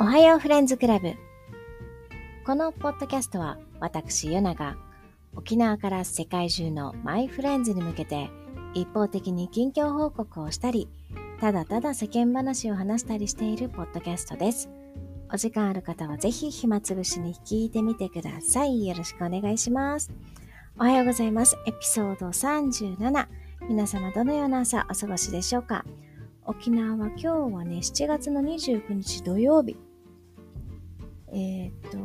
おはようフレンズクラブ。このポッドキャストは私、ヨナが沖縄から世界中のマイフレンズに向けて一方的に近況報告をしたり、ただただ世間話を話したりしているポッドキャストです。お時間ある方はぜひ暇つぶしに聞いてみてください。よろしくお願いします。おはようございます。エピソード37。皆様どのような朝お過ごしでしょうか？沖縄は今日はね、7月の29日土曜日。えっ、と、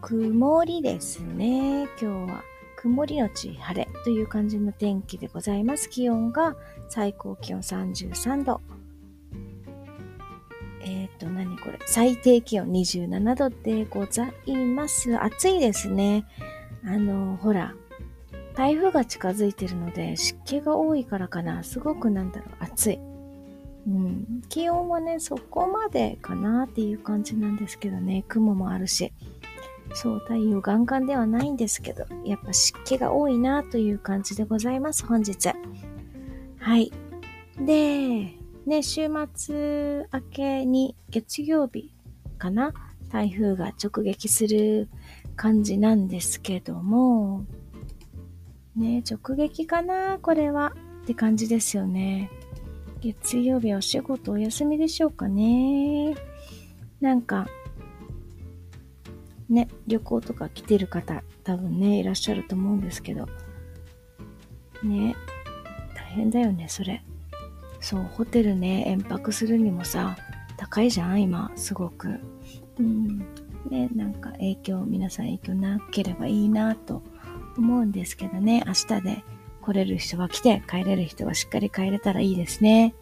曇りですね。今日は曇りのち晴れという感じの天気でございます。気温が最高気温33度。えっ、と、何これ？最低気温27度でございます。暑いですね。あの、ほら、台風が近づいてるので湿気が多いからかな。すごくなんだろう、暑い。うん、気温はね、そこまでかなっていう感じなんですけどね、雲もあるし、そう、太陽ガンガンではないんですけど、やっぱ湿気が多いなという感じでございます、本日。はい。で、ね、週末明けに月曜日かな？台風が直撃する感じなんですけども、ね、直撃かな？これは。って感じですよね。月曜日はお仕事お休みでしょうかね。なんか、ね、旅行とか来てる方、多分ね、いらっしゃると思うんですけど。ね、大変だよね、それ。そう、ホテルね、延泊するにもさ、高いじゃん、今、すごく。うん。ね、なんか影響、皆さん影響なければいいなと思うんですけどね、明日で来れる人は来て、帰れる人はしっかり帰れたらいいですね。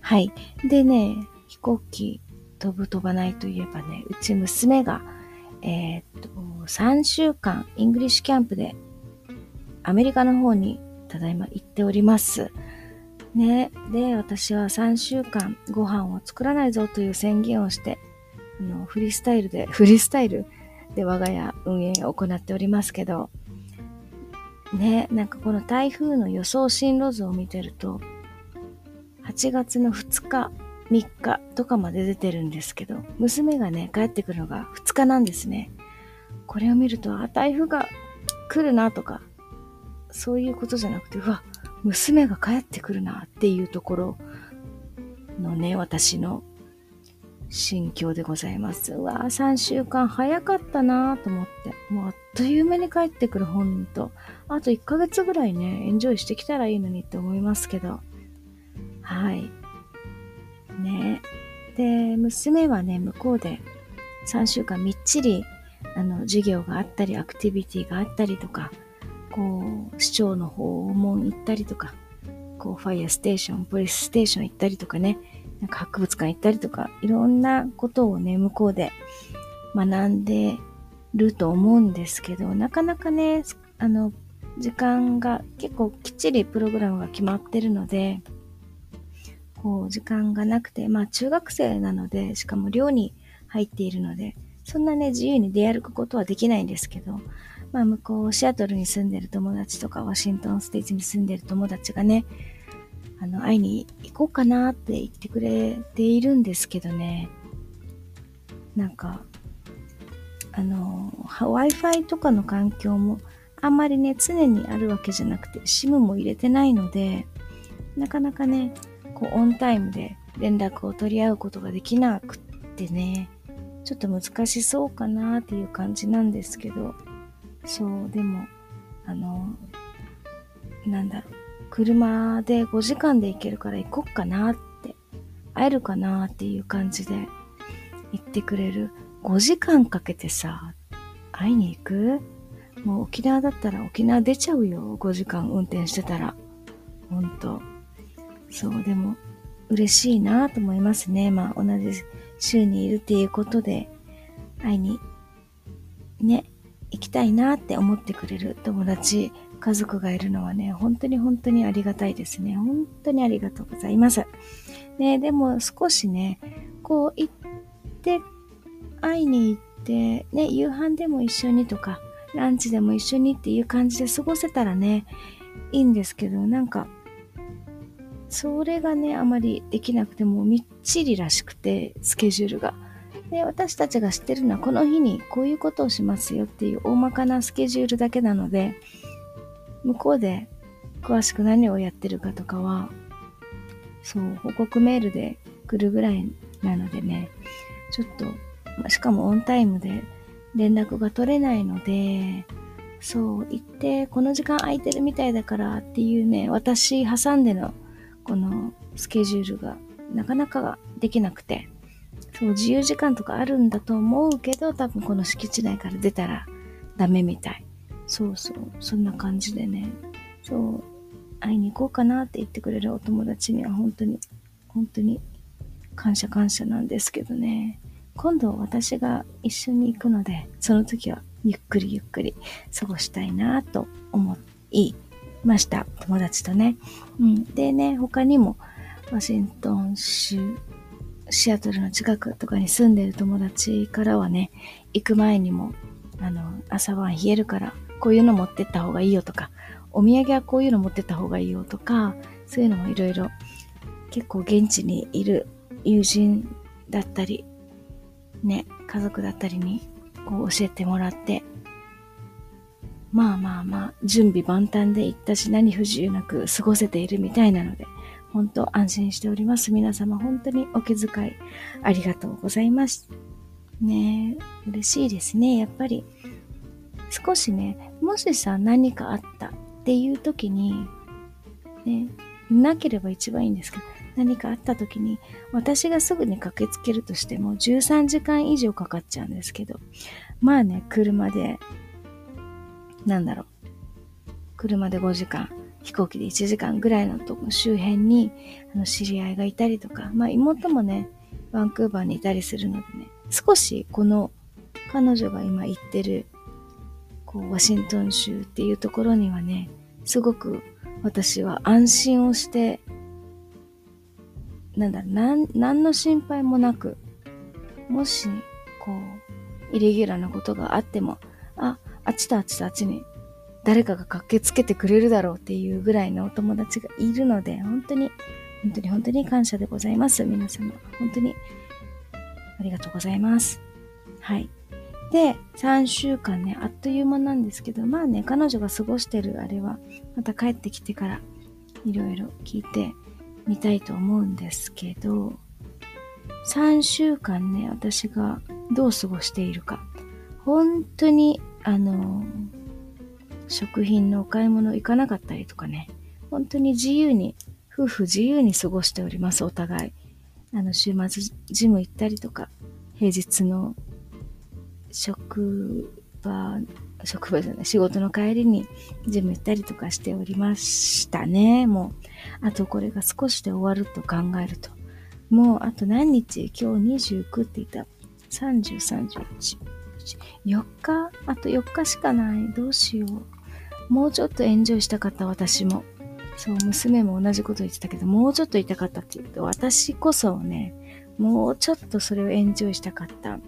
はい。でね、飛行機飛ぶ飛ばないといえばね、うち娘が、えー、っと、3週間、 English camp で、アメリカの方にただいま行っております。ね。で、私は3週間ご飯を作らないぞという宣言をして、あの、フリースタイルで、フリースタイルで我が家運営を行っておりますけど、ね、なんかこの台風の予想進路図を見てると、8月の2日、3日とかまで出てるんですけど、娘がね、帰ってくるのが2日なんですね。これを見ると、あ、台風が来るなとか、そういうことじゃなくて、うわ、娘が帰ってくるなっていうところのね、私の心境でございます。うわぁ、3週間早かったなと思って。もうあっという間に帰ってくる、ほんと。あと1ヶ月ぐらいね、エンジョイしてきたらいいのにって思いますけど。はい。ね。で、娘はね、向こうで3週間みっちり、あの、授業があったり、アクティビティがあったりとか、こう、市長の訪問行ったりとか、こう、ファイアステーション、ポリスステーション行ったりとかね、なんか博物館行ったりとか、いろんなことをね、向こうで学んでると思うんですけど、なかなかね、あの、時間が結構きっちりプログラムが決まってるので、こう、時間がなくて、まあ中学生なので、しかも寮に入っているので、そんなね、自由に出歩くことはできないんですけど、まあ向こう、シアトルに住んでる友達とか、ワシントンステージに住んでる友達がね、あの、会いに行こうかなって言ってくれているんですけどね、なんか、あの、Wi-Fi とかの環境もあんまりね、常にあるわけじゃなくて、SIM も入れてないので、なかなかね、こう、オンタイムで連絡を取り合うことができなくってね、ちょっと難しそうかなっていう感じなんですけど、そう、でも、あの、なんだろう、車で5時間で行けるから行こっかなって、会えるかなっていう感じで言ってくれる。5時間かけてさ、会いに行く？もう沖縄だったら沖縄出ちゃうよ。5時間運転してたら。ほんと。そう、でも嬉しいなと思いますね。まあ同じ州にいるっていうことで会いにね、行きたいなって思ってくれる友達家族がいるのはね、本当に本当にありがたいですね。本当にありがとうございます。ね、でも少しね、こう行って、会いに行って、ね、夕飯でも一緒にとか、ランチでも一緒にっていう感じで過ごせたらね、いいんですけど、なんか、それがね、あまりできなくてもみっちりらしくて、スケジュールが。で、私たちが知ってるのはこの日にこういうことをしますよっていう大まかなスケジュールだけなので、向こうで詳しく何をやってるかとかは、そう、報告メールで来るぐらいなのでね、ちょっと、しかもオンタイムで連絡が取れないので、そう、行って、この時間空いてるみたいだからっていうね、私挟んでのこのスケジュールがなかなかできなくて、そう、自由時間とかあるんだと思うけど、多分この敷地内から出たらダメみたい。そうそう、そんな感じでね、そう、会いに行こうかなって言ってくれるお友達には本当に、本当に感謝感謝なんですけどね。今度私が一緒に行くので、その時はゆっくりゆっくり過ごしたいなと思いました。友達とね。うん。でね、他にもワシントン州、シアトルの近くとかに住んでる友達からはね、行く前にも、あの、朝晩冷えるから、こういうの持ってった方がいいよとか、お土産はこういうの持ってった方がいいよとか、そういうのもいろいろ、結構現地にいる友人だったり、ね、家族だったりにこう教えてもらって、まあまあまあ、準備万端で行ったし何不自由なく過ごせているみたいなので、本当安心しております。皆様本当にお気遣いありがとうございます。ね、嬉しいですね。やっぱり少しね、もしさ、何かあったっていう時に、ね、なければ一番いいんですけど、何かあった時に、私がすぐに駆けつけるとしても13時間以上かかっちゃうんですけど、まあね、車で、なんだろう、車で5時間、飛行機で1時間ぐらいのとこ周辺にあの知り合いがいたりとか、まあ妹もね、バンクーバーにいたりするのでね、少しこの彼女が今行ってるこうワシントン州っていうところにはね、すごく私は安心をして、なんだ、なん、何の心配もなく、もし、こう、イレギュラーなことがあっても、あ、あっちとあっちとあっちに誰かが駆けつけてくれるだろうっていうぐらいのお友達がいるので、本当に、本当に本当に感謝でございます。皆様。本当にありがとうございます。はい。で、3週間ね、あっという間なんですけど、まあね、彼女が過ごしてるあれは、また帰ってきてから、いろいろ聞いてみたいと思うんですけど、3週間ね、私がどう過ごしているか。本当に、あの、食品のお買い物行かなかったりとかね、本当に自由に、夫婦自由に過ごしております、お互い。あの、週末ジム行ったりとか、平日の職場、職場じゃない、仕事の帰りにジム行ったりとかしておりましたね。もう、あとこれが少しで終わると考えると。もうあと何日？今日29って言った。30、31、4日？あと4日しかない。どうしよう。もうちょっとエンジョイしたかった私も。そう、娘も同じこと言ってたけど、もうちょっといたかったって言うと、私こそね、もうちょっとそれをエンジョイしたかった。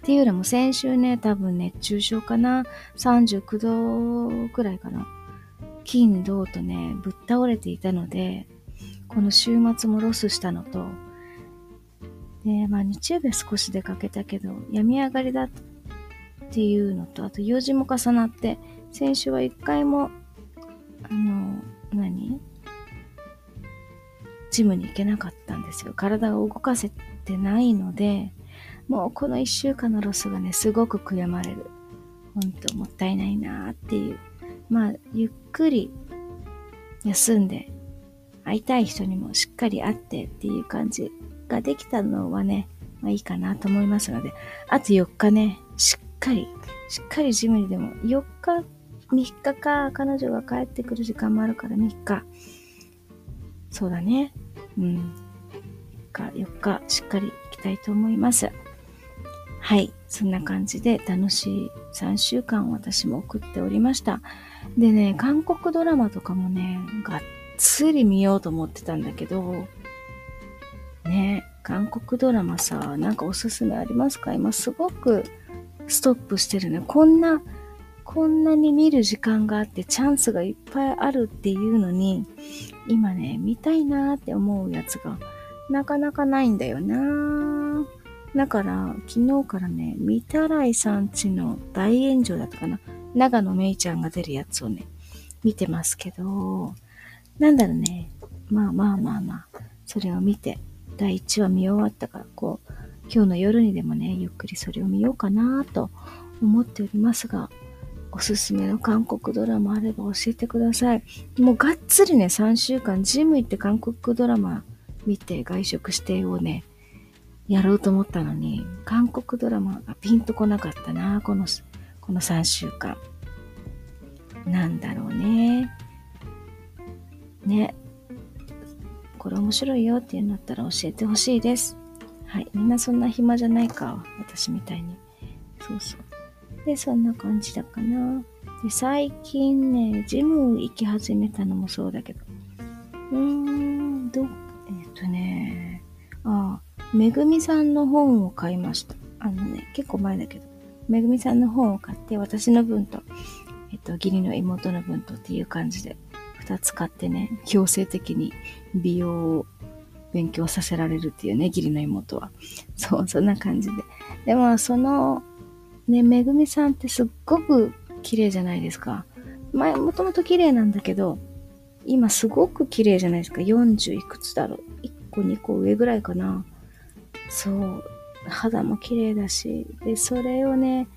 っていうのも先週ね、多分熱中症かな、39度くらいかな。金、銅とね、ぶっ倒れていたので、この週末もロスしたのと、で、まあ日曜日は少し出かけたけど、病み上がりだっていうのと、あと用事も重なって、先週は一回も、あの、何？ジムに行けなかったんですよ。体を動かせてないので、もうこの一週間のロスがね、すごく悔やまれる。ほんともったいないなーっていう。まあ、ゆっくり休んで、会いたい人にもしっかり会ってっていう感じができたのはね、まあいいかなと思いますので、あと4日ね、しっかり、しっかりジムにでも、4日、3日か、彼女が帰ってくる時間もあるから3日。そうだね。うん。3日、4日、しっかり行きたいと思います。はい。そんな感じで楽しい3週間私も送っておりました。でね、韓国ドラマとかもね、がっつり見ようと思ってたんだけど、ね、韓国ドラマさ、なんかおすすめありますか？今すごくストップしてるね。こんな、こんなに見る時間があってチャンスがいっぱいあるっていうのに、今ね、見たいなーって思うやつがなかなかないんだよなーだから、昨日からね、三たらいさんちの大炎上だったかな。長野めいちゃんが出るやつをね、見てますけど、なんだろうね。まあまあまあまあ、それを見て、第1話見終わったから、こう、今日の夜にでもね、ゆっくりそれを見ようかなと思っておりますが、おすすめの韓国ドラマあれば教えてください。もうがっつりね、3週間ジム行って韓国ドラマ見て外食してをね、やろうと思ったのに、韓国ドラマがピンとこなかったな、この、この3週間。なんだろうね。ね。これ面白いよっていうんだったら教えてほしいです。はい。みんなそんな暇じゃないか。私みたいに。そうそう。で、そんな感じだかな。で、最近ね、ジム行き始めたのもそうだけど。うーん、ど、えっ、とね、ああ、めぐみさんの本を買いました。あのね、結構前だけど。めぐみさんの本を買って、私の分と、えっと、義理の妹の分とっていう感じで、二つ買ってね、強制的に美容を勉強させられるっていうね、義理の妹は。そう、そんな感じで。でも、その、ね、めぐみさんってすっごく綺麗じゃないですか。前、もともと綺麗なんだけど、今すごく綺麗じゃないですか。40いくつだろう。1個2個上ぐらいかな。そう。肌も綺麗だし。で、それをね、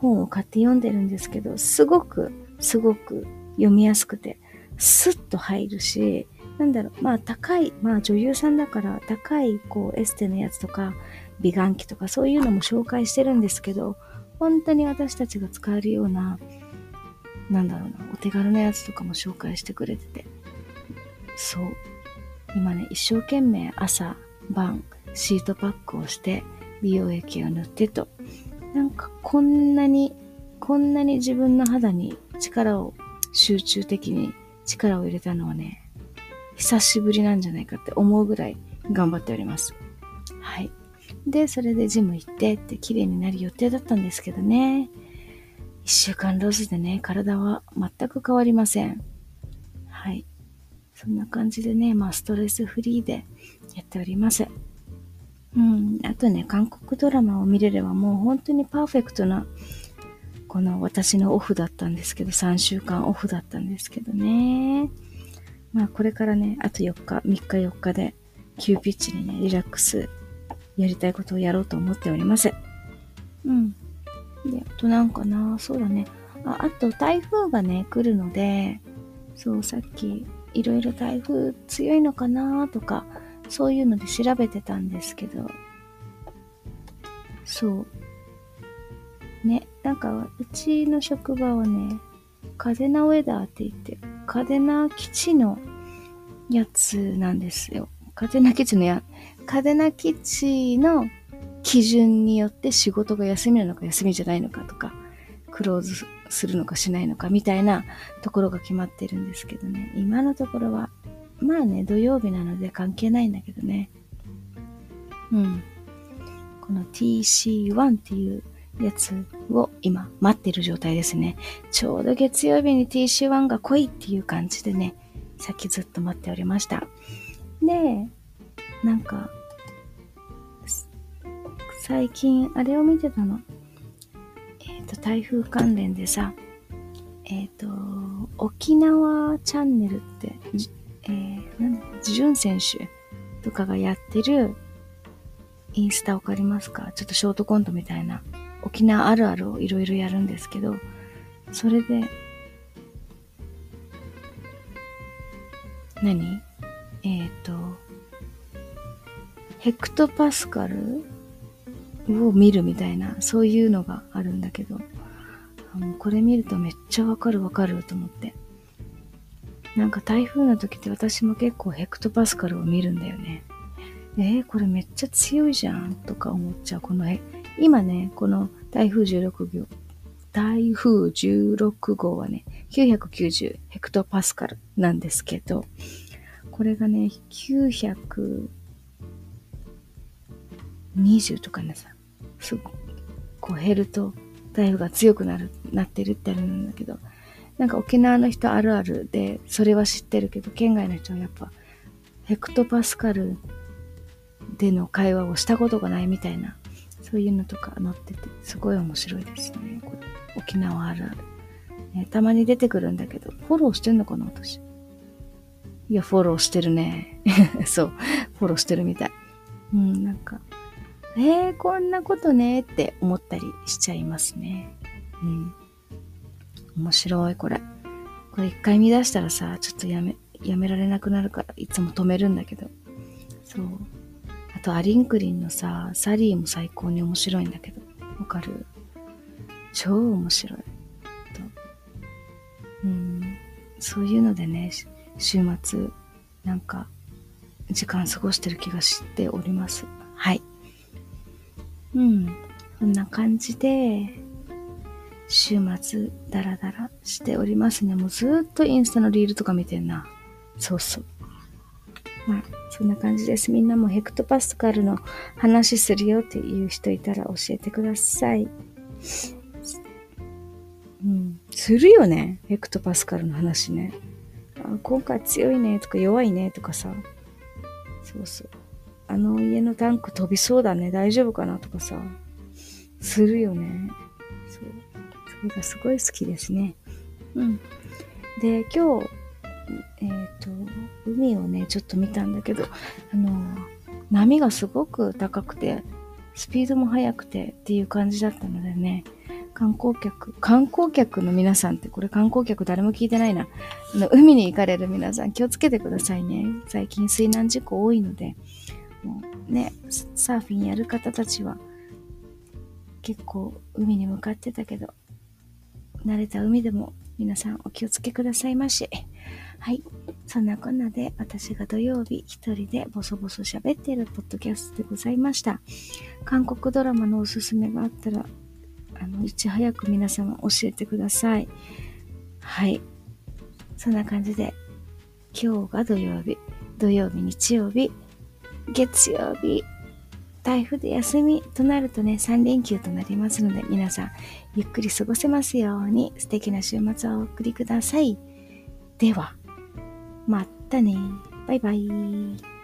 本を買って読んでるんですけど、すごく、すごく読みやすくて、スッと入るし、なんだろう、まあ高い、まあ女優さんだから高いこうエステのやつとか美顔器とかそういうのも紹介してるんですけど、本当に私たちが使えるような、なんだろうな、お手軽なやつとかも紹介してくれてて、そう。今ね、一生懸命朝晩シートパックをして美容液を塗ってと、なんかこんなに、こんなに自分の肌に力を集中的に力を入れたのはね、久しぶりなんじゃないかって思うぐらい頑張っております。はい。で、それでジム行ってって綺麗になる予定だったんですけどね。一週間ロスでね、体は全く変わりません。はい。そんな感じでね、まあストレスフリーでやっております。うん。あとね、韓国ドラマを見れればもう本当にパーフェクトな、この私のオフだったんですけど、3週間オフだったんですけどね。まあこれからね、あと4日、3日4日で、急ピッチにね、リラックス、やりたいことをやろうと思っております。うん。で、あとなんかな、そうだね。あ、あと台風がね、来るので、そう、さっき、いろいろ台風強いのかな？とか、そういうので調べてたんですけど、そう。ね、なんか、うちの職場はね、カデナウェダーって言って、カデナ基地のやつなんですよ。カデナ基地のや、カデナ基地の基準によって仕事が休みなのか休みじゃないのかとか、クローズするのかしないのかみたいなところが決まってるんですけどね。今のところは、まあね、土曜日なので関係ないんだけどね。うん。この TC1 っていうやつを今待ってる状態ですね。ちょうど月曜日に TC1 が来いっていう感じでね、さっきずっと待っておりました。で、なんか、最近あれを見てたの。えっ、と、台風関連でさ、えっ、と、沖縄チャンネルって、えー、なんだ、ジュン選手とかがやってるインスタわかりますか？ちょっとショートコントみたいな沖縄あるあるをいろいろやるんですけど、それで、何？えっ、と、ヘクトパスカルを見るみたいな、そういうのがあるんだけど、あのこれ見るとめっちゃわかるわかると思って。なんか台風の時って私も結構ヘクトパスカルを見るんだよね。えー、これめっちゃ強いじゃんとか思っちゃう。このへ、今ね、この台風16号、台風16号はね、990ヘクトパスカルなんですけど、これがね、920とかねさ、すごこう減ると台風が強くなる、なってるってあるんだけど、なんか沖縄の人あるあるで、それは知ってるけど、県外の人はやっぱ、ヘクトパスカルでの会話をしたことがないみたいな、そういうのとか載ってて、すごい面白いですね。沖縄あるある、ね。たまに出てくるんだけど、フォローしてんのかな、私。いや、フォローしてるね。そう、フォローしてるみたい。うん、なんか、えー、こんなことねって思ったりしちゃいますね。うん。面白い、これ。これ一回見出したらさ、ちょっとやめ、やめられなくなるから、いつも止めるんだけど。そう。あと、アリンクリンのさ、サリーも最高に面白いんだけど。わかる？超面白い。とうん。そういうのでね、週末、なんか、時間過ごしてる気がしております。はい。うん。こんな感じで、週末、ダラダラしておりますね。もうずっとインスタのリールとか見てんな。そうそう。まあ、そんな感じです。みんなもヘクトパスカルの話するよっていう人いたら教えてください。うん。するよね。ヘクトパスカルの話ね。あ今回強いねとか弱いねとかさ。そうそう。あの家のタンク飛びそうだね。大丈夫かなとかさ。するよね。それがすごい好きですね。うん。で、今日、えっ、ー、と、海をね、ちょっと見たんだけど、あの、波がすごく高くて、スピードも速くてっていう感じだったのでね、観光客、観光客の皆さんってこれ観光客誰も聞いてないな。あの海に行かれる皆さん気をつけてくださいね。最近水難事故多いので、もうね、サーフィンやる方たちは結構海に向かってたけど、慣れた海でも皆さんお気をつけくださいまし。はい。そんなこんなで私が土曜日一人でボソボソ喋っているポッドキャストでございました。韓国ドラマのおすすめがあったらあの、いち早く皆様教えてください。はい。そんな感じで、今日が土曜日、土曜日、日曜日、月曜日、台風で休みとなるとね、3連休となりますので、皆さん、ゆっくり過ごせますように、素敵な週末をお送りください。では、またね。バイバイ。